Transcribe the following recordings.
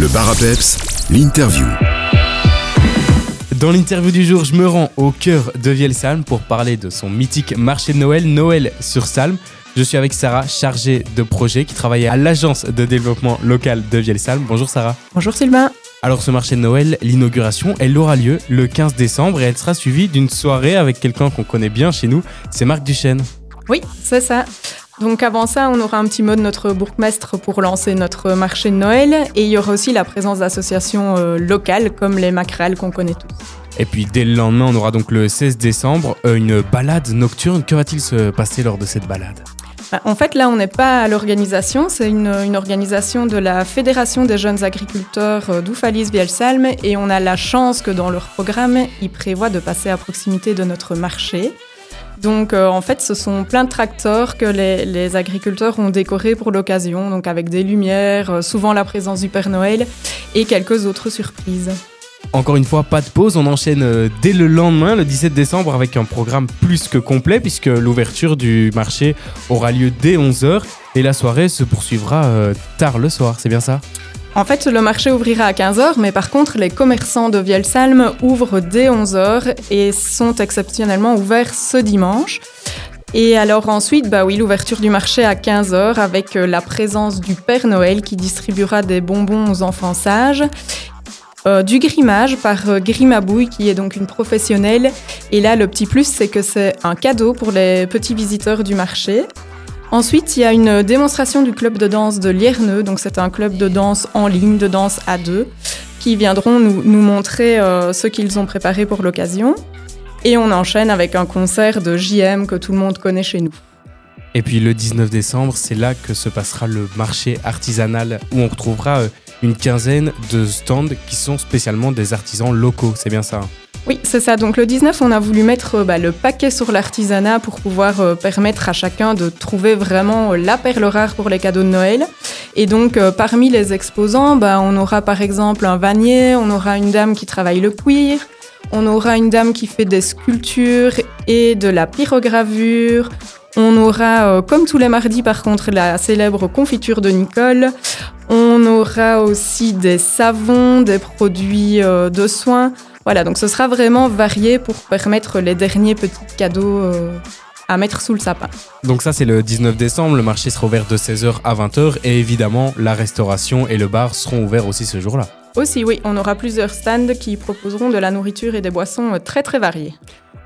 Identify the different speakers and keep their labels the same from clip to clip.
Speaker 1: Le bar à peps, l'interview.
Speaker 2: Dans l'interview du jour, je me rends au cœur de Vielsalm pour parler de son mythique marché de Noël, Noël sur Salm. Je suis avec Sarah, chargée de projet, qui travaille à l'agence de développement local de Vielsalm. Bonjour Sarah.
Speaker 3: Bonjour Sylvain.
Speaker 2: Alors ce marché de Noël, l'inauguration, elle aura lieu le 15 décembre et elle sera suivie d'une soirée avec quelqu'un qu'on connaît bien chez nous, c'est Marc Duchesne.
Speaker 3: Oui, c'est ça. Donc avant ça, on aura un petit mot de notre bourgmestre pour lancer notre marché de Noël et il y aura aussi la présence d'associations euh, locales comme les Macrales qu'on connaît tous.
Speaker 2: Et puis dès le lendemain, on aura donc le 16 décembre euh, une balade nocturne. Que va-t-il se passer lors de cette balade?
Speaker 3: Bah, En fait, là, on n'est pas à l'organisation, c'est une, une organisation de la Fédération des jeunes agriculteurs euh, d'Oufalis-Vielsalm et on a la chance que dans leur programme, ils prévoient de passer à proximité de notre marché. Donc, euh, en fait, ce sont plein de tracteurs que les, les agriculteurs ont décorés pour l'occasion, donc avec des lumières, euh, souvent la présence du Père Noël et quelques autres surprises.
Speaker 2: Encore une fois, pas de pause, on enchaîne euh, dès le lendemain, le 17 décembre, avec un programme plus que complet, puisque l'ouverture du marché aura lieu dès 11h et la soirée se poursuivra tard le soir, c'est bien ça?
Speaker 3: En fait, le marché ouvrira à 15h, mais par contre, les commerçants de Vielsalm ouvrent dès 11h et sont exceptionnellement ouverts ce dimanche. Et alors ensuite, bah l'ouverture du marché à 15h avec euh, la présence du Père Noël qui distribuera des bonbons aux enfants sages. Euh, du grimage par euh, Grimabouille qui est donc une professionnelle. Et là, le petit plus, c'est que c'est un cadeau pour les petits visiteurs du marché. Ensuite, il y a une démonstration du club de danse de Lierneux. Donc, c'est un club de danse en ligne, de danse à deux, qui viendront nous, montrer euh, ce qu'ils ont préparé pour l'occasion. Et on enchaîne avec un concert de JM que tout le monde connaît chez nous.
Speaker 2: Et puis le 19 décembre, c'est là que se passera le marché artisanal, où on retrouvera euh, une quinzaine de stands qui sont spécialement des artisans locaux, c'est bien ça hein?
Speaker 3: Oui, c'est ça. Donc le 19, on a voulu mettre euh, bah, le paquet sur l'artisanat pour pouvoir euh, permettre à chacun de trouver vraiment euh, la perle rare pour les cadeaux de Noël. Et donc parmi les exposants, bah, on aura par exemple un vanier, on aura une dame qui travaille le cuir, on aura une dame qui fait des sculptures et de la pyrogravure. On aura, comme tous les mardis par contre, la célèbre confiture de Nicole. On aura aussi des savons, des produits de soins. Voilà, donc ce sera vraiment varié pour permettre les derniers petits cadeaux euh, à mettre sous le sapin.
Speaker 2: Donc ça c'est le 19 décembre, le marché sera ouvert de 16h à 20h et évidemment la restauration et le bar seront ouverts aussi ce jour-là.
Speaker 3: Aussi, oui, on aura plusieurs stands qui proposeront de la nourriture et des boissons euh, très très variées.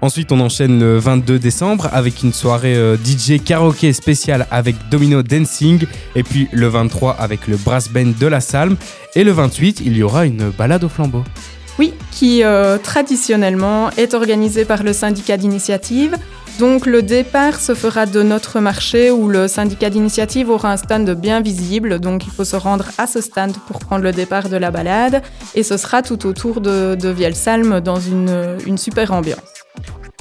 Speaker 2: Ensuite, on enchaîne le 22 décembre avec une soirée euh, DJ karaoké spéciale avec Domino Dancing. Et puis le 23 avec le brass band de la Salme. Et le 28, il y aura une balade au flambeau.
Speaker 3: Oui, qui euh, traditionnellement est organisée par le syndicat d'initiative. Donc le départ se fera de notre marché où le syndicat d'initiative aura un stand bien visible. Donc il faut se rendre à ce stand pour prendre le départ de la balade. Et ce sera tout autour de, de Vielsalm dans une, une super ambiance.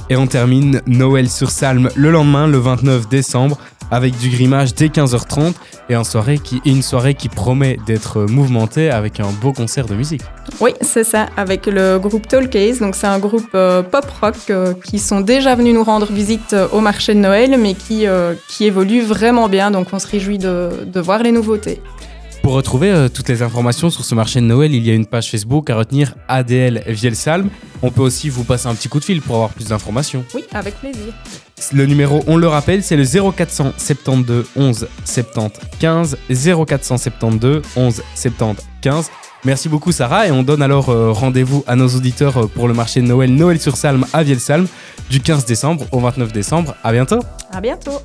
Speaker 2: Et on termine Noël sur Salme le lendemain, le 29 décembre, avec du grimage dès 15h30 et une soirée qui, une soirée qui promet d'être mouvementée avec un beau concert de musique.
Speaker 3: Oui, c'est ça, avec le groupe Tallcase. Donc, c'est un groupe euh, pop-rock euh, qui sont déjà venus nous rendre visite euh, au marché de Noël, mais qui, euh, qui évolue vraiment bien. Donc, on se réjouit de, de voir les nouveautés.
Speaker 2: Pour retrouver toutes les informations sur ce marché de Noël, il y a une page Facebook à retenir ADL Vielsalm. On peut aussi vous passer un petit coup de fil pour avoir plus d'informations.
Speaker 3: Oui, avec plaisir.
Speaker 2: Le numéro, on le rappelle, c'est le 0472 11 70 15. 0472 11 70 15. Merci beaucoup Sarah et on donne alors euh, rendez-vous à nos auditeurs euh, pour le marché de Noël Noël sur Salm à Vielsalm du 15 décembre au 29 décembre. À bientôt
Speaker 3: À bientôt.